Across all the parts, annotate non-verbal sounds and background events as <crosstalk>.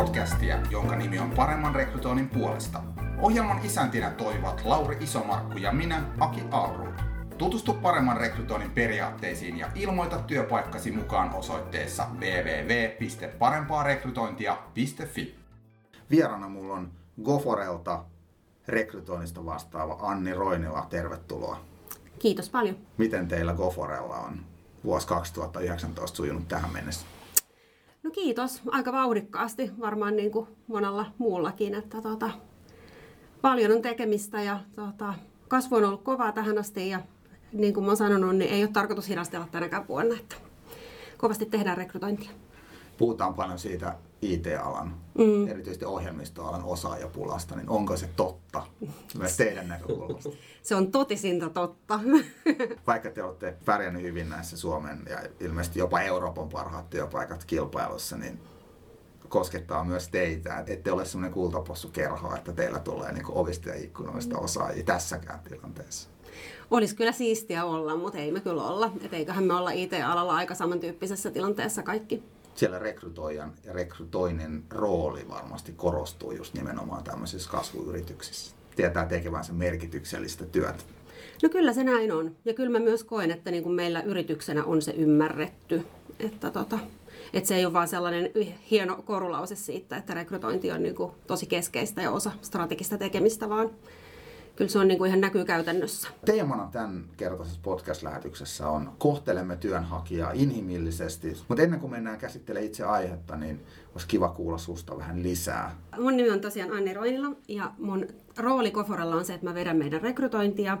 podcastia, jonka nimi on Paremman rekrytoinnin puolesta. Ohjelman isäntinä toimivat Lauri Isomarkku ja minä, Aki Alrud. Tutustu paremman rekrytoinnin periaatteisiin ja ilmoita työpaikkasi mukaan osoitteessa www.parempaarekrytointia.fi. Vieraana mulla on Goforelta rekrytoinnista vastaava Anni Roinila. Tervetuloa. Kiitos paljon. Miten teillä Goforella on vuosi 2019 sujunut tähän mennessä? No kiitos, aika vauhdikkaasti, varmaan niin kuin monella muullakin, että tota, paljon on tekemistä ja tota, kasvu on ollut kovaa tähän asti ja niin kuin oon sanonut, niin ei ole tarkoitus hidastella tänäkään vuonna, että kovasti tehdään rekrytointia. Puhutaan paljon siitä IT-alan, mm. erityisesti ohjelmistoalan osaajapulasta, niin onko se totta myös teidän näkökulmasta? <laughs> se on totisinta totta. <laughs> Vaikka te olette pärjännyt hyvin näissä Suomen ja ilmeisesti jopa Euroopan parhaat työpaikat kilpailussa, niin koskettaa myös teitä, että ette ole semmoinen kultapossu kerho, että teillä tulee niin ovista ja ikkunoista osaajia tässäkään tilanteessa. Olisi kyllä siistiä olla, mutta ei me kyllä olla. Et eiköhän me olla IT-alalla aika samantyyppisessä tilanteessa kaikki siellä rekrytoijan ja rekrytoinnin rooli varmasti korostuu just nimenomaan tämmöisissä kasvuyrityksissä. Tietää tekevänsä merkityksellistä työtä. No kyllä se näin on. Ja kyllä mä myös koen, että niin kuin meillä yrityksenä on se ymmärretty. Että, tota, että se ei ole vaan sellainen hieno korulause siitä, että rekrytointi on niin kuin tosi keskeistä ja osa strategista tekemistä, vaan kyllä se on niin kuin ihan näkyy käytännössä. Teemana tämän kertaisessa podcast-lähetyksessä on kohtelemme työnhakijaa inhimillisesti. Mutta ennen kuin mennään käsittelemään itse aihetta, niin olisi kiva kuulla susta vähän lisää. Mun nimi on tosiaan Anni Roinila ja mun rooli Koforella on se, että mä vedän meidän rekrytointia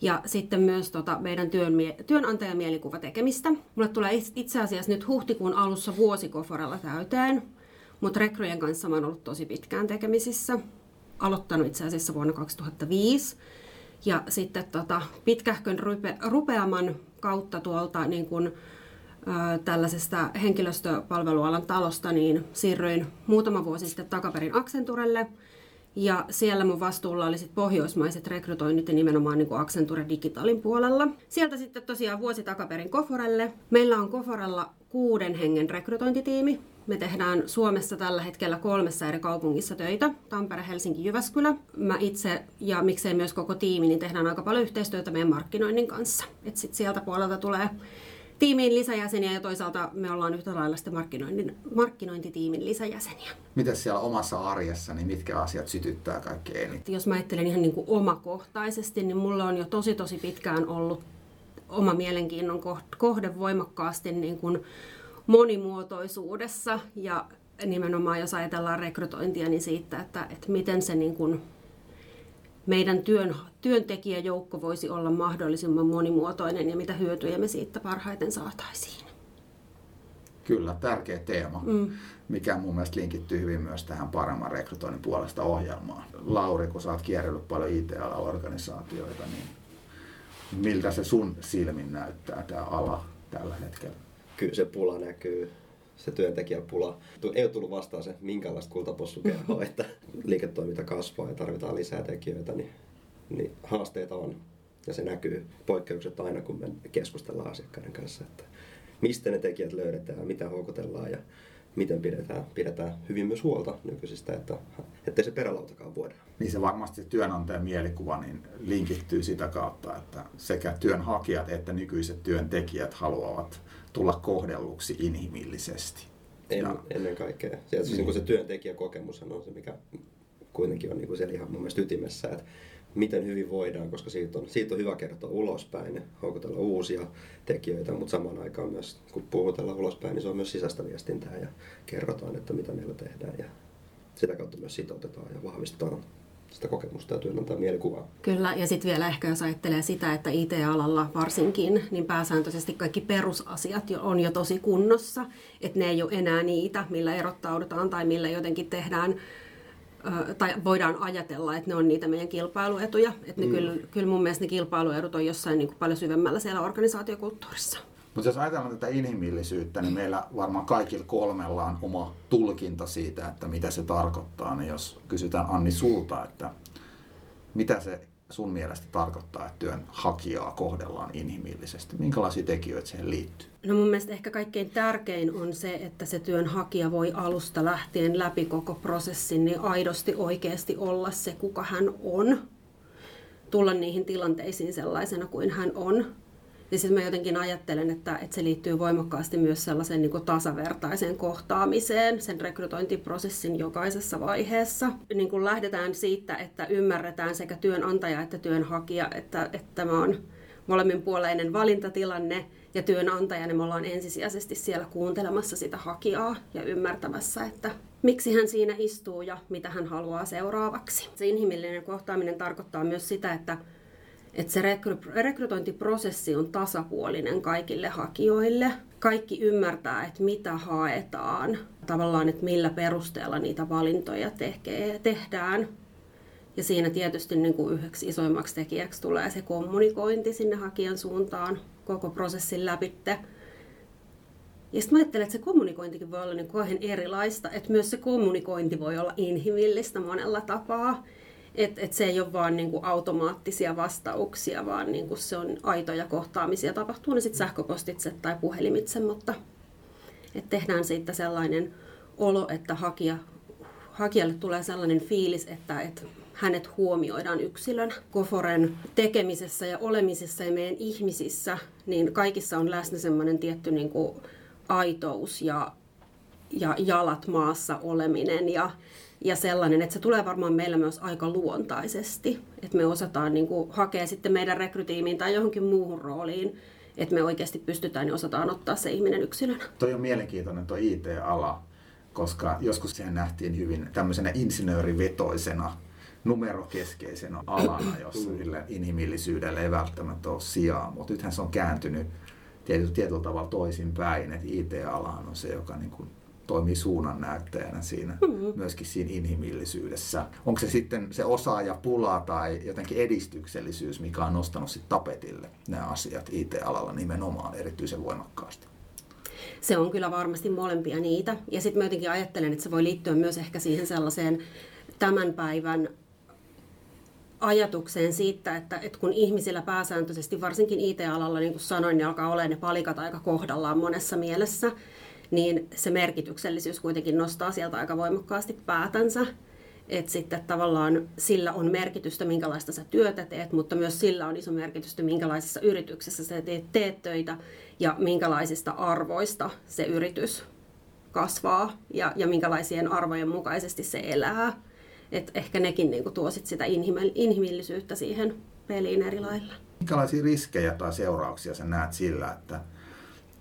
ja sitten myös tota meidän työn, työnantajamielikuva tekemistä. Mulle tulee itse asiassa nyt huhtikuun alussa vuosi Koforella täyteen, mutta rekryjen kanssa mä oon ollut tosi pitkään tekemisissä aloittanut itse asiassa vuonna 2005. Ja sitten tota, pitkähkön rupe, rupeaman kautta tuolta niin kun, ä, tällaisesta henkilöstöpalvelualan talosta niin siirryin muutama vuosi sitten takaperin Accenturelle. Ja siellä mun vastuulla oli sit pohjoismaiset rekrytoinnit ja nimenomaan niin Accenture Digitalin puolella. Sieltä sitten tosiaan vuosi takaperin Koforelle. Meillä on Koforella kuuden hengen rekrytointitiimi, me tehdään Suomessa tällä hetkellä kolmessa eri kaupungissa töitä, Tampere, Helsinki, Jyväskylä. Mä itse ja miksei myös koko tiimi, niin tehdään aika paljon yhteistyötä meidän markkinoinnin kanssa. Et sit sieltä puolelta tulee tiimiin lisäjäseniä ja toisaalta me ollaan yhtä lailla sitten markkinoinnin, markkinointitiimin lisäjäseniä. Miten siellä omassa arjessa, niin mitkä asiat sytyttää kaikkein eniten? Jos mä ajattelen ihan niin kuin omakohtaisesti, niin mulla on jo tosi tosi pitkään ollut oma mielenkiinnon kohde voimakkaasti niin kuin monimuotoisuudessa ja nimenomaan jos ajatellaan rekrytointia, niin siitä, että, että miten se niin kuin meidän työn, työntekijäjoukko voisi olla mahdollisimman monimuotoinen ja mitä hyötyjä me siitä parhaiten saataisiin. Kyllä, tärkeä teema, mm. mikä mun mielestä linkittyy hyvin myös tähän paremman rekrytoinnin puolesta ohjelmaan. Lauri, kun sä oot kierrellyt paljon IT-organisaatioita, niin miltä se sun silmin näyttää tämä ala tällä hetkellä? kyllä se pula näkyy, se työntekijäpula. Ei ole tullut vastaan se minkäänlaista kultapossukerhoa, <laughs> että liiketoiminta kasvaa ja tarvitaan lisää tekijöitä, niin, niin haasteita on. Ja se näkyy poikkeukset aina, kun me keskustellaan asiakkaiden kanssa, että mistä ne tekijät löydetään, mitä houkutellaan ja miten pidetään, pidetään hyvin myös huolta nykyisistä, että ettei se perälautakaan vuoda. Niin se varmasti työnantajan mielikuva niin linkittyy sitä kautta, että sekä työnhakijat että nykyiset työntekijät haluavat tulla kohdelluksi inhimillisesti. En, ja, ennen kaikkea. Se, niin. niin se työntekijäkokemus on se, mikä kuitenkin on niin siellä ihan mun mielestä ytimessä, että miten hyvin voidaan, koska siitä on, siitä on hyvä kertoa ulospäin ja houkutella uusia tekijöitä, mutta samaan aikaan myös, kun puhutellaan ulospäin, niin se on myös sisäistä viestintää ja kerrotaan, että mitä meillä tehdään ja sitä kautta myös sitoutetaan ja vahvistetaan sitä kokemusta ja työnantajan mielikuvaa. Kyllä, ja sitten vielä ehkä jos ajattelee sitä, että IT-alalla varsinkin, niin pääsääntöisesti kaikki perusasiat jo, on jo tosi kunnossa, että ne ei ole enää niitä, millä erottaudutaan tai millä jotenkin tehdään tai voidaan ajatella, että ne on niitä meidän kilpailuetuja. Että ne mm. kyllä, kyllä mun mielestä ne kilpailuedut on jossain niin kuin paljon syvemmällä siellä organisaatiokulttuurissa. Mutta jos ajatellaan tätä inhimillisyyttä, niin meillä varmaan kaikilla kolmella on oma tulkinta siitä, että mitä se tarkoittaa. Niin jos kysytään Anni sulta, että mitä se sun mielestä tarkoittaa, että työnhakijaa kohdellaan inhimillisesti? Minkälaisia tekijöitä siihen liittyy? No mun mielestä ehkä kaikkein tärkein on se, että se työnhakija voi alusta lähtien läpi koko prosessin niin aidosti oikeasti olla se, kuka hän on. Tulla niihin tilanteisiin sellaisena kuin hän on niin sitten mä jotenkin ajattelen, että, että se liittyy voimakkaasti myös sellaiseen niin kuin tasavertaiseen kohtaamiseen sen rekrytointiprosessin jokaisessa vaiheessa. Niin kuin lähdetään siitä, että ymmärretään sekä työnantaja että työnhakija, että, että tämä on molemminpuoleinen valintatilanne ja työnantajana me ollaan ensisijaisesti siellä kuuntelemassa sitä hakijaa ja ymmärtämässä, että miksi hän siinä istuu ja mitä hän haluaa seuraavaksi. Se inhimillinen kohtaaminen tarkoittaa myös sitä, että että se rekry- rekrytointiprosessi on tasapuolinen kaikille hakijoille. Kaikki ymmärtää, että mitä haetaan, tavallaan, että millä perusteella niitä valintoja tekee, tehdään. Ja siinä tietysti niin kuin yhdeksi isoimmaksi tekijäksi tulee se kommunikointi sinne hakijan suuntaan koko prosessin läpitte. Ja sitten ajattelen, että se kommunikointikin voi olla niin kauhean erilaista, että myös se kommunikointi voi olla inhimillistä monella tapaa. Että et se ei ole vaan niinku automaattisia vastauksia, vaan niinku se on aitoja kohtaamisia. Tapahtuu ne sitten sähköpostitse tai puhelimitse, mutta et tehdään siitä sellainen olo, että hakija, hakijalle tulee sellainen fiilis, että et hänet huomioidaan yksilön. Koforen tekemisessä ja olemisessa ja meidän ihmisissä, niin kaikissa on läsnä sellainen tietty niin kuin aitous ja, ja jalat maassa oleminen ja ja sellainen, että se tulee varmaan meillä myös aika luontaisesti, että me osataan niin kuin, hakea sitten meidän rekrytiimiin tai johonkin muuhun rooliin, että me oikeasti pystytään ja osataan ottaa se ihminen yksilönä. Toi on mielenkiintoinen tuo IT-ala, koska joskus siihen nähtiin hyvin tämmöisenä insinöörivetoisena numerokeskeisenä alana, jossa inhimillisyydelle ei välttämättä ole sijaa, mutta nythän se on kääntynyt tietyllä, tietyllä tavalla toisinpäin, että IT-ala on se, joka niin kuin toimii suunnannäyttäjänä siinä, mm-hmm. myöskin siinä inhimillisyydessä. Onko se sitten se osaaja pula tai jotenkin edistyksellisyys, mikä on nostanut sitten tapetille nämä asiat IT-alalla nimenomaan erityisen voimakkaasti? Se on kyllä varmasti molempia niitä. Ja sitten mä jotenkin ajattelen, että se voi liittyä myös ehkä siihen sellaiseen tämän päivän ajatukseen siitä, että, että kun ihmisillä pääsääntöisesti, varsinkin IT-alalla, niin kuin sanoin, niin alkaa olla ne palikat aika kohdallaan monessa mielessä, niin se merkityksellisyys kuitenkin nostaa sieltä aika voimakkaasti päätänsä. Että sitten tavallaan sillä on merkitystä, minkälaista sä työtä teet, mutta myös sillä on iso merkitystä, minkälaisessa yrityksessä sä teet, teet töitä ja minkälaisista arvoista se yritys kasvaa ja, ja minkälaisien arvojen mukaisesti se elää. Et ehkä nekin niinku tuo sit sitä inhimillisyyttä siihen peliin eri lailla. Minkälaisia riskejä tai seurauksia sä näet sillä, että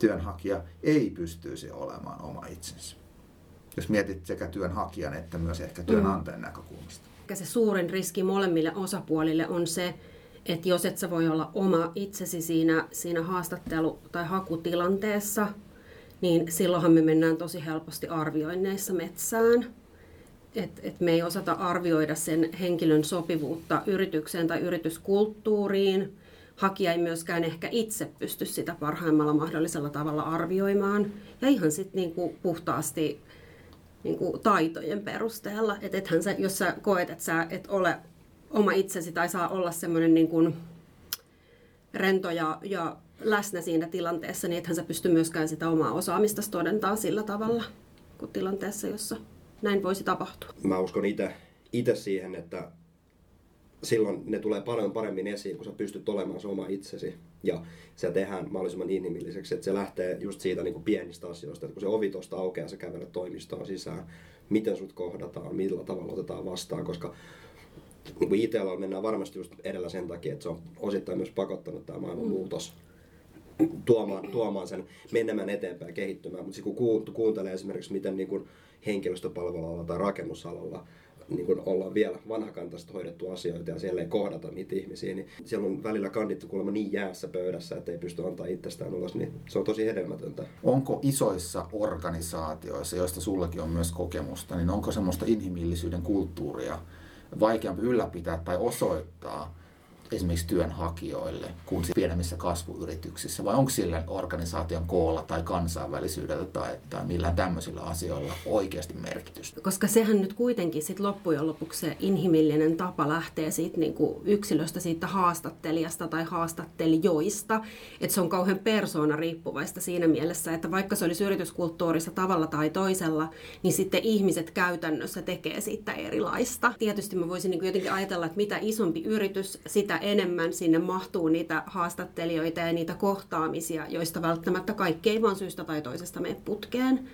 työnhakija ei pystyisi olemaan oma itsensä. Jos mietit sekä työnhakijan että myös ehkä työnantajan mm. näkökulmasta. Se suurin riski molemmille osapuolille on se, että jos et sä voi olla oma itsesi siinä, siinä haastattelu- tai hakutilanteessa, niin silloinhan me mennään tosi helposti arvioinneissa metsään. Et, et me ei osata arvioida sen henkilön sopivuutta yritykseen tai yrityskulttuuriin hakija ei myöskään ehkä itse pysty sitä parhaimmalla mahdollisella tavalla arvioimaan. Ja ihan sitten niinku puhtaasti niinku taitojen perusteella. Että ethän sä, jos sä koet, että sä et ole oma itsesi tai saa olla semmoinen niinku rento ja, ja läsnä siinä tilanteessa, niin ethän sä pysty myöskään sitä omaa osaamista todentaa sillä tavalla kuin tilanteessa, jossa näin voisi tapahtua. Mä uskon itse siihen, että silloin ne tulee paljon paremmin esiin, kun sä pystyt olemaan se oma itsesi. Ja se tehdään mahdollisimman inhimilliseksi, että se lähtee just siitä niin kuin pienistä asioista, että kun se ovi tuosta aukeaa, sä kävelet toimistoon sisään, miten sut kohdataan, millä tavalla otetaan vastaan, koska niin kuin IT-alalla mennään varmasti just edellä sen takia, että se on osittain myös pakottanut tämä maailman muutos tuomaan, tuomaan sen menemään eteenpäin ja kehittymään. Mutta kun kuuntelee esimerkiksi, miten niin kuin henkilöstöpalvelualalla tai rakennusalalla niin kuin ollaan vielä vanhakantaista hoidettu asioita ja siellä ei kohdata niitä ihmisiä, niin siellä on välillä kandittu kuulemma niin jäässä pöydässä, että ei pysty antaa itsestään ulos, niin se on tosi hedelmätöntä. Onko isoissa organisaatioissa, joista sullakin on myös kokemusta, niin onko semmoista inhimillisyyden kulttuuria vaikeampi ylläpitää tai osoittaa, esimerkiksi työnhakijoille kuin pienemmissä kasvuyrityksissä? Vai onko sillä organisaation koolla tai kansainvälisyydellä tai, tai millään tämmöisillä asioilla oikeasti merkitystä? Koska sehän nyt kuitenkin sit loppujen lopuksi se inhimillinen tapa lähtee siitä niin kuin yksilöstä, siitä haastattelijasta tai haastattelijoista. Että se on kauhean persoona riippuvaista siinä mielessä, että vaikka se olisi yrityskulttuurissa tavalla tai toisella, niin sitten ihmiset käytännössä tekee siitä erilaista. Tietysti mä voisin niin kuin jotenkin ajatella, että mitä isompi yritys, sitä enemmän sinne mahtuu niitä haastattelijoita ja niitä kohtaamisia, joista välttämättä kaikki ei vaan syystä tai toisesta mene putkeen.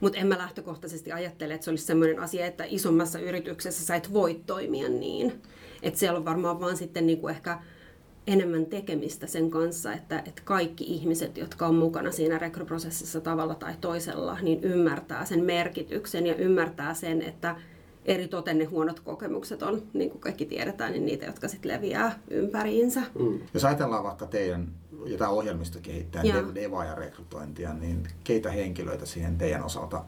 Mutta en mä lähtökohtaisesti ajattele, että se olisi sellainen asia, että isommassa yrityksessä sä et voi toimia niin. Että siellä on varmaan vaan sitten niinku ehkä enemmän tekemistä sen kanssa, että, että kaikki ihmiset, jotka on mukana siinä rekryprosessissa tavalla tai toisella, niin ymmärtää sen merkityksen ja ymmärtää sen, että eri toten ne huonot kokemukset on, niin kuin kaikki tiedetään, niin niitä, jotka sitten leviää ympäriinsä. Mm. Jos ajatellaan vaikka teidän jotain ohjelmistokehittäjää, kehittää Deva ja rekrytointia, niin keitä henkilöitä siihen teidän osalta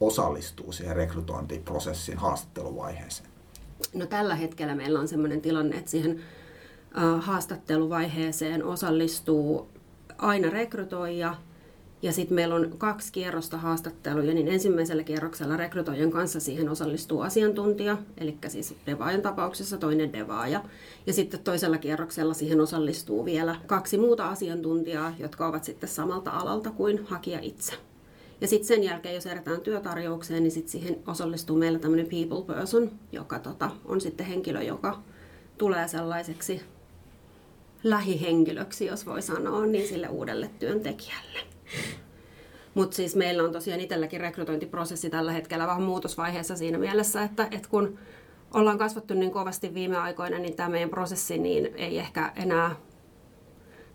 osallistuu siihen rekrytointiprosessin haastatteluvaiheeseen? No tällä hetkellä meillä on sellainen tilanne, että siihen haastatteluvaiheeseen osallistuu aina rekrytoija, ja sitten meillä on kaksi kierrosta haastatteluja, niin ensimmäisellä kierroksella rekrytoijan kanssa siihen osallistuu asiantuntija, eli siis devaajan tapauksessa toinen devaaja. Ja sitten toisella kierroksella siihen osallistuu vielä kaksi muuta asiantuntijaa, jotka ovat sitten samalta alalta kuin hakija itse. Ja sitten sen jälkeen, jos erätään työtarjoukseen, niin sitten siihen osallistuu meillä tämmöinen people person, joka tota, on sitten henkilö, joka tulee sellaiseksi lähihenkilöksi, jos voi sanoa, niin sille uudelle työntekijälle. Mutta siis meillä on tosiaan itselläkin rekrytointiprosessi tällä hetkellä vähän muutosvaiheessa siinä mielessä, että, että kun ollaan kasvattu niin kovasti viime aikoina, niin tämä meidän prosessi niin ei ehkä enää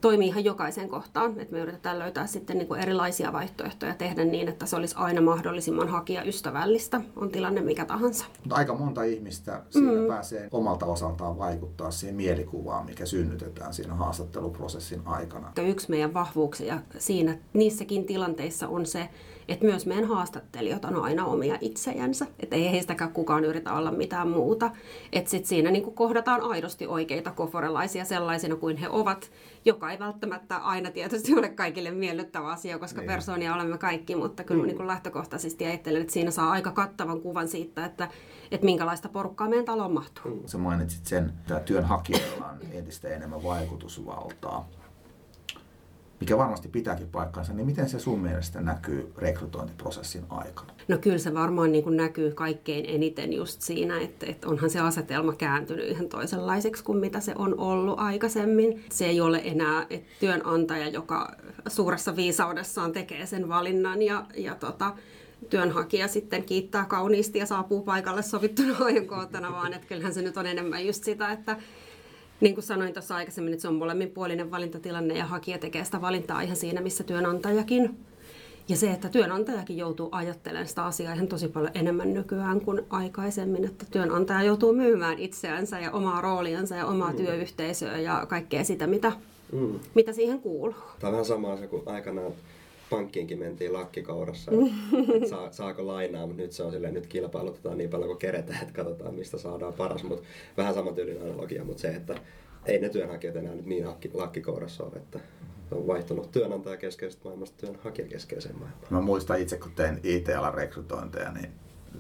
toimii ihan jokaiseen kohtaan. Että me yritetään löytää sitten niin kuin erilaisia vaihtoehtoja tehdä niin, että se olisi aina mahdollisimman hakijaystävällistä, on tilanne mikä tahansa. Mutta aika monta ihmistä siinä mm. pääsee omalta osaltaan vaikuttaa siihen mielikuvaan, mikä synnytetään siinä haastatteluprosessin aikana. Yksi meidän vahvuuksia siinä niissäkin tilanteissa on se, että myös meidän haastattelijat on aina omia itsejänsä. Että ei heistäkään kukaan yritä olla mitään muuta. Että sitten siinä niin kohdataan aidosti oikeita koforelaisia sellaisina kuin he ovat, joka ei välttämättä aina tietysti ole kaikille miellyttävä asia, koska niin. persoonia olemme kaikki, mutta kyllä mm. niin lähtökohtaisesti ajattelen, että siinä saa aika kattavan kuvan siitä, että, että minkälaista porukkaa meidän taloon mahtuu. Mm. Sä mainitsit sen, että työnhakijoilla on entistä enemmän vaikutusvaltaa mikä varmasti pitääkin paikkansa, niin miten se sun mielestä näkyy rekrytointiprosessin aikana? No kyllä se varmaan niin kuin näkyy kaikkein eniten just siinä, että, että onhan se asetelma kääntynyt ihan toisenlaiseksi kuin mitä se on ollut aikaisemmin. Se ei ole enää että työnantaja, joka suuressa viisaudessaan tekee sen valinnan ja, ja tota, työnhakija sitten kiittää kauniisti ja saapuu paikalle sovittuna <laughs> ajankohtana, vaan että kyllähän se nyt on enemmän just sitä, että niin kuin sanoin tuossa aikaisemmin, että se on molemminpuolinen valintatilanne ja hakija tekee sitä valintaa ihan siinä, missä työnantajakin. Ja se, että työnantajakin joutuu ajattelemaan sitä asiaa ihan tosi paljon enemmän nykyään kuin aikaisemmin, että työnantaja joutuu myymään itseänsä ja omaa rooliansa ja omaa mm. työyhteisöä ja kaikkea sitä, mitä, mm. mitä siihen kuuluu. Tämä on vähän sama asia kuin aikanaan pankkiinkin mentiin lakkikaurassa, että saa, saako lainaa, mutta nyt se on silleen, nyt kilpailutetaan niin paljon kuin keretään, että katsotaan mistä saadaan paras. Mutta vähän sama tyylinen analogia, mutta se, että ei ne työnhakijat enää nyt niin lakkikourassa ole, että on vaihtunut työnantajakeskeisestä maailmasta työnhakijakeskeiseen maailmaan. Mä muistan itse, kun tein IT-alan rekrytointeja, niin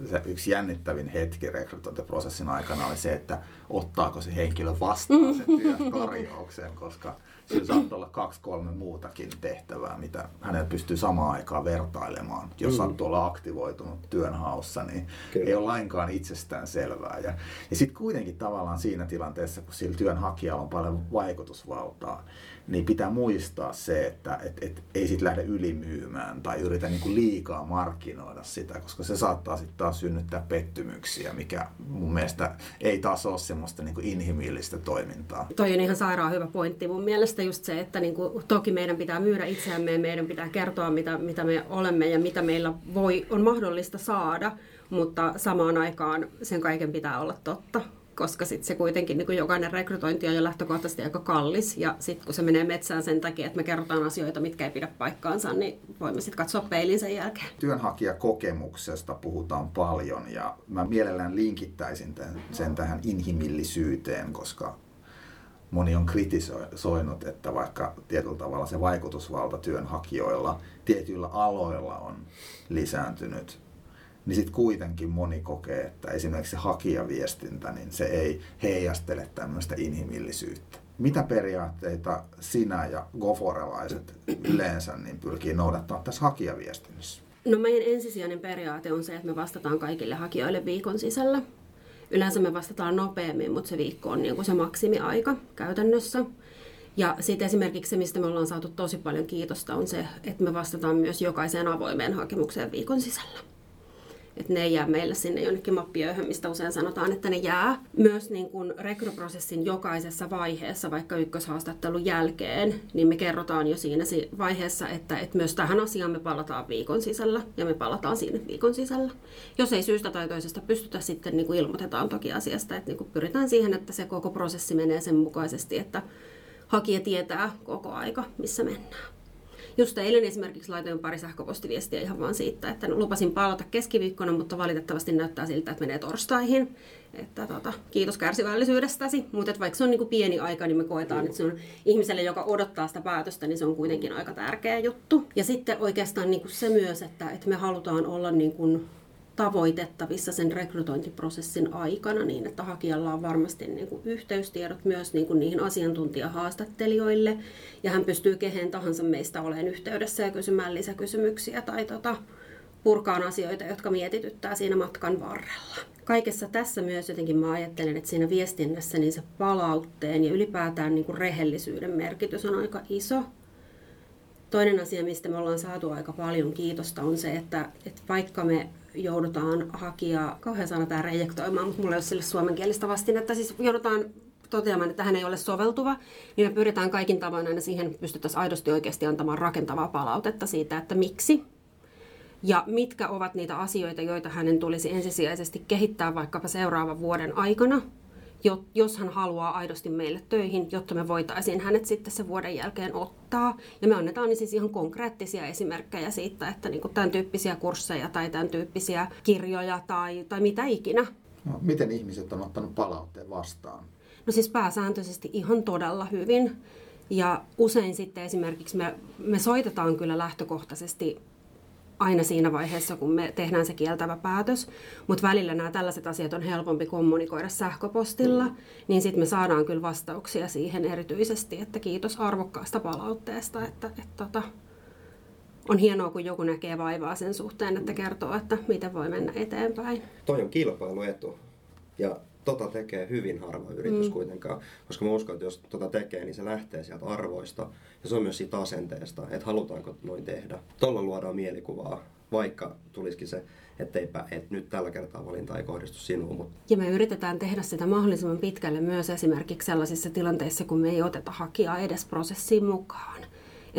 se yksi jännittävin hetki rekrytointiprosessin aikana oli se, että ottaako se henkilö vastaan sen työtarjouksen, koska sillä saattaa olla kaksi, kolme muutakin tehtävää, mitä hänet pystyy samaan aikaan vertailemaan. Jos mm. sattuu olla aktivoitunut työnhaussa, niin Kyllä. ei ole lainkaan itsestään selvää. Ja, ja sitten kuitenkin tavallaan siinä tilanteessa, kun sillä työnhakijalla on paljon vaikutusvaltaa, niin pitää muistaa se, että et, et, ei sit lähde ylimyymään tai yritä niinku liikaa markkinoida sitä, koska se saattaa sitten taas synnyttää pettymyksiä, mikä mun mielestä ei taas ole semmoista niinku inhimillistä toimintaa. Toi on ihan sairaan hyvä pointti mun mielestä just se, että niinku, toki meidän pitää myydä itseämme ja meidän pitää kertoa, mitä, mitä me olemme ja mitä meillä voi, on mahdollista saada, mutta samaan aikaan sen kaiken pitää olla totta koska sitten se kuitenkin niin jokainen rekrytointi on jo lähtökohtaisesti aika kallis. Ja sitten kun se menee metsään sen takia, että me kerrotaan asioita, mitkä ei pidä paikkaansa, niin voimme sitten katsoa peilin sen jälkeen. Työnhakijakokemuksesta puhutaan paljon ja mä mielellään linkittäisin sen tähän inhimillisyyteen, koska moni on kritisoinut, että vaikka tietyllä tavalla se vaikutusvalta työnhakijoilla tietyillä aloilla on lisääntynyt, niin sitten kuitenkin moni kokee, että esimerkiksi se hakijaviestintä, niin se ei heijastele tämmöistä inhimillisyyttä. Mitä periaatteita sinä ja goforelaiset yleensä niin pyrkii noudattamaan tässä hakijaviestinnässä? No meidän ensisijainen periaate on se, että me vastataan kaikille hakijoille viikon sisällä. Yleensä me vastataan nopeammin, mutta se viikko on niin kuin se maksimiaika käytännössä. Ja sitten esimerkiksi se, mistä me ollaan saatu tosi paljon kiitosta, on se, että me vastataan myös jokaiseen avoimeen hakemukseen viikon sisällä että ne ei jää meille sinne jonnekin mappiöihin, mistä usein sanotaan, että ne jää. Myös niin kuin rekryprosessin jokaisessa vaiheessa, vaikka ykköshaastattelun jälkeen, niin me kerrotaan jo siinä vaiheessa, että, että myös tähän asiaan me palataan viikon sisällä ja me palataan sinne viikon sisällä. Jos ei syystä tai toisesta pystytä, sitten niin kuin ilmoitetaan toki asiasta, että niin kuin pyritään siihen, että se koko prosessi menee sen mukaisesti, että hakija tietää koko aika, missä mennään. Just eilen esimerkiksi laitoin pari sähköpostiviestiä ihan vaan siitä, että lupasin palata keskiviikkona, mutta valitettavasti näyttää siltä, että menee torstaihin. Että tota, kiitos kärsivällisyydestäsi. Mutta vaikka se on niin kuin pieni aika, niin me koetaan, että se on ihmiselle, joka odottaa sitä päätöstä, niin se on kuitenkin aika tärkeä juttu. Ja sitten oikeastaan niin kuin se myös, että, että me halutaan olla niin kuin tavoitettavissa sen rekrytointiprosessin aikana niin, että hakijalla on varmasti niin kuin yhteystiedot myös niin kuin niihin asiantuntijahaastattelijoille ja hän pystyy kehen tahansa meistä olemaan yhteydessä ja kysymään lisäkysymyksiä tai tota, purkaan asioita, jotka mietityttää siinä matkan varrella. Kaikessa tässä myös jotenkin mä ajattelen, että siinä viestinnässä niin se palautteen ja ylipäätään niin kuin rehellisyyden merkitys on aika iso. Toinen asia, mistä me ollaan saatu aika paljon kiitosta, on se, että, että vaikka me joudutaan hakija, kauhean sana tämä rejektoimaan, mutta mulla ei ole sille suomenkielistä vastinetta, siis joudutaan toteamaan, että hän ei ole soveltuva, niin me pyritään kaikin tavoin aina siihen, pystyttäisiin aidosti oikeasti antamaan rakentavaa palautetta siitä, että miksi ja mitkä ovat niitä asioita, joita hänen tulisi ensisijaisesti kehittää vaikkapa seuraavan vuoden aikana, jos hän haluaa aidosti meille töihin, jotta me voitaisiin hänet sitten sen vuoden jälkeen ottaa. Ja me annetaan niin siis ihan konkreettisia esimerkkejä siitä, että niin kuin tämän tyyppisiä kursseja tai tämän tyyppisiä kirjoja tai, tai mitä ikinä. No, miten ihmiset on ottanut palautteen vastaan? No siis pääsääntöisesti ihan todella hyvin. Ja usein sitten esimerkiksi me, me soitetaan kyllä lähtökohtaisesti aina siinä vaiheessa, kun me tehdään se kieltävä päätös. Mutta välillä nämä tällaiset asiat on helpompi kommunikoida sähköpostilla, niin sitten me saadaan kyllä vastauksia siihen erityisesti, että kiitos arvokkaasta palautteesta, että, että, että tota, on hienoa, kun joku näkee vaivaa sen suhteen, että kertoo, että miten voi mennä eteenpäin. Toi on kilpailuetu. Ja tota tekee hyvin harva yritys mm. kuitenkaan. Koska mä uskon, että jos tota tekee, niin se lähtee sieltä arvoista. Ja se on myös siitä asenteesta, että halutaanko noin tehdä. Tuolla luodaan mielikuvaa, vaikka tulisikin se, etteipä, että nyt tällä kertaa valinta ei kohdistu sinuun. Mutta... Ja me yritetään tehdä sitä mahdollisimman pitkälle myös esimerkiksi sellaisissa tilanteissa, kun me ei oteta hakijaa edes prosessiin mukaan.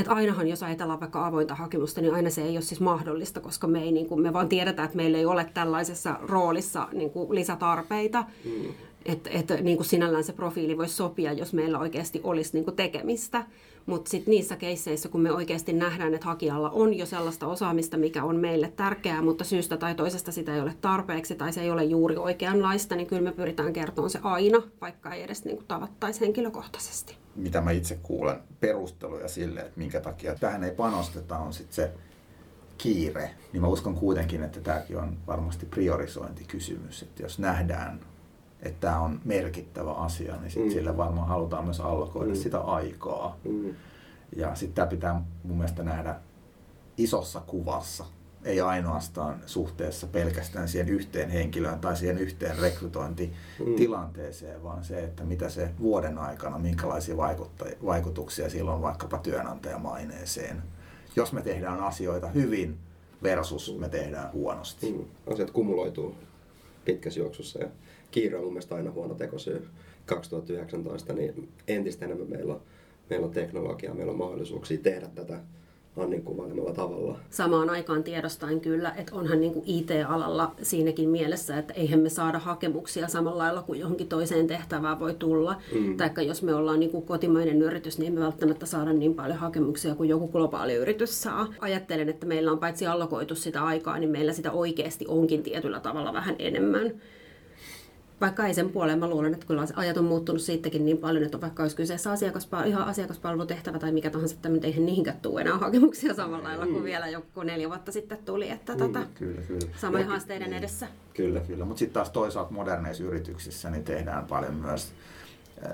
Et ainahan, jos ajatellaan vaikka avointa hakemusta, niin aina se ei ole siis mahdollista, koska me, ei, niin kuin, me vaan tiedetään, että meillä ei ole tällaisessa roolissa niin kuin lisätarpeita. Mm. Että et, niin kuin sinällään se profiili voisi sopia, jos meillä oikeasti olisi niin kuin tekemistä. Mutta sitten niissä keisseissä, kun me oikeasti nähdään, että hakijalla on jo sellaista osaamista, mikä on meille tärkeää, mutta syystä tai toisesta sitä ei ole tarpeeksi tai se ei ole juuri oikeanlaista, niin kyllä me pyritään kertomaan se aina, vaikka ei edes niin kuin tavattaisi henkilökohtaisesti. Mitä mä itse kuulen perusteluja sille, että minkä takia tähän ei panosteta, on sitten se kiire. Niin mä uskon kuitenkin, että tämäkin on varmasti priorisointikysymys, että jos nähdään että tämä on merkittävä asia, niin sit mm. sille varmaan halutaan myös allokoida mm. sitä aikaa. Mm. Ja sitten tämä pitää mun mielestä nähdä isossa kuvassa, ei ainoastaan suhteessa pelkästään siihen yhteen henkilöön tai siihen yhteen rekrytointitilanteeseen, mm. vaan se, että mitä se vuoden aikana, minkälaisia vaikutuksia sillä on vaikkapa työnantajamaineeseen. Jos me tehdään asioita hyvin versus me tehdään huonosti. Mm. Asiat kumuloituu pitkässä juoksussa ja kiire on mun mielestä aina huono tekosyy. 2019, niin entistä enemmän meillä on, meillä on teknologiaa, meillä on mahdollisuuksia tehdä tätä Annin kuvailemalla tavalla. Samaan aikaan tiedostain kyllä, että onhan niin kuin IT-alalla siinäkin mielessä, että eihän me saada hakemuksia samalla lailla kuin johonkin toiseen tehtävään voi tulla. Mm. Taikka jos me ollaan niin kuin kotimainen yritys, niin emme välttämättä saada niin paljon hakemuksia kuin joku globaali yritys saa. Ajattelen, että meillä on paitsi allokoitu sitä aikaa, niin meillä sitä oikeasti onkin tietyllä tavalla vähän enemmän. Vaikka ei sen puoleen, mä luulen, että kyllä ajat on muuttunut siitäkin niin paljon, että vaikka olisi kyseessä asiakaspal- ihan asiakaspalvelutehtävä tai mikä tahansa, että nyt eihän niihinkään tule enää hakemuksia samalla lailla kuin vielä joku neljä vuotta sitten tuli, että tota, Kyllä, kyllä. samojen haasteiden edessä. Kyllä, kyllä. Mutta sitten taas toisaalta moderneissa yrityksissä niin tehdään paljon myös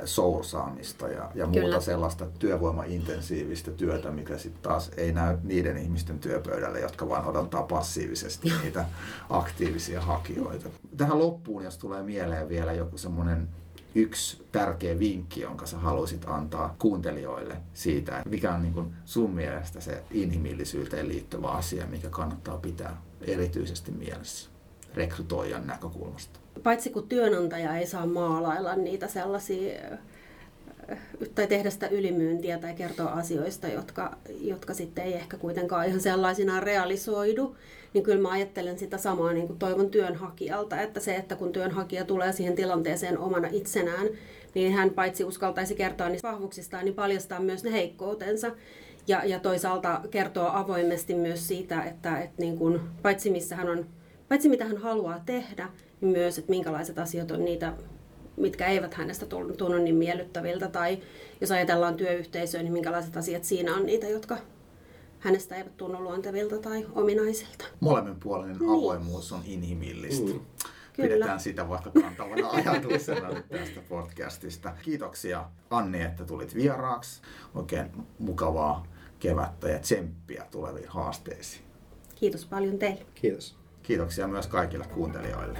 soursaamista ja, ja muuta Kyllä. sellaista työvoimaintensiivistä työtä, mikä sitten taas ei näy niiden ihmisten työpöydälle, jotka vaan odottaa passiivisesti <laughs> niitä aktiivisia hakijoita. Tähän loppuun, jos tulee mieleen vielä joku semmoinen yksi tärkeä vinkki, jonka sä haluaisit antaa kuuntelijoille siitä, mikä on niin sun mielestä se inhimillisyyteen liittyvä asia, mikä kannattaa pitää erityisesti mielessä rekrytoijan näkökulmasta. Paitsi kun työnantaja ei saa maalailla niitä sellaisia tai tehdä sitä ylimyyntiä tai kertoa asioista, jotka, jotka sitten ei ehkä kuitenkaan ihan sellaisinaan realisoidu, niin kyllä mä ajattelen sitä samaa niin kuin toivon työnhakijalta, että se, että kun työnhakija tulee siihen tilanteeseen omana itsenään, niin hän paitsi uskaltaisi kertoa niistä vahvuuksistaan, niin paljastaa myös ne heikkoutensa. Ja, ja toisaalta kertoo avoimesti myös siitä, että, että niin kuin, paitsi, missä hän on, paitsi mitä hän haluaa tehdä, niin myös, että minkälaiset asiat on niitä, mitkä eivät hänestä tunnu niin miellyttäviltä. Tai jos ajatellaan työyhteisöä, niin minkälaiset asiat siinä on niitä, jotka hänestä eivät tunnu luontevilta tai ominaisilta. Molemminpuolinen Niin. avoimuus on inhimillistä. Mm. Kyllä. Pidetään sitä vaikka kantavana <laughs> ajatuksena nyt tästä podcastista. Kiitoksia Anni, että tulit vieraaksi. Oikein mukavaa kevättä ja tsemppiä tuleviin haasteisiin. Kiitos paljon teille. Kiitos. Kiitoksia myös kaikille kuuntelijoille.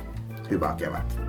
Hyvää kevättä.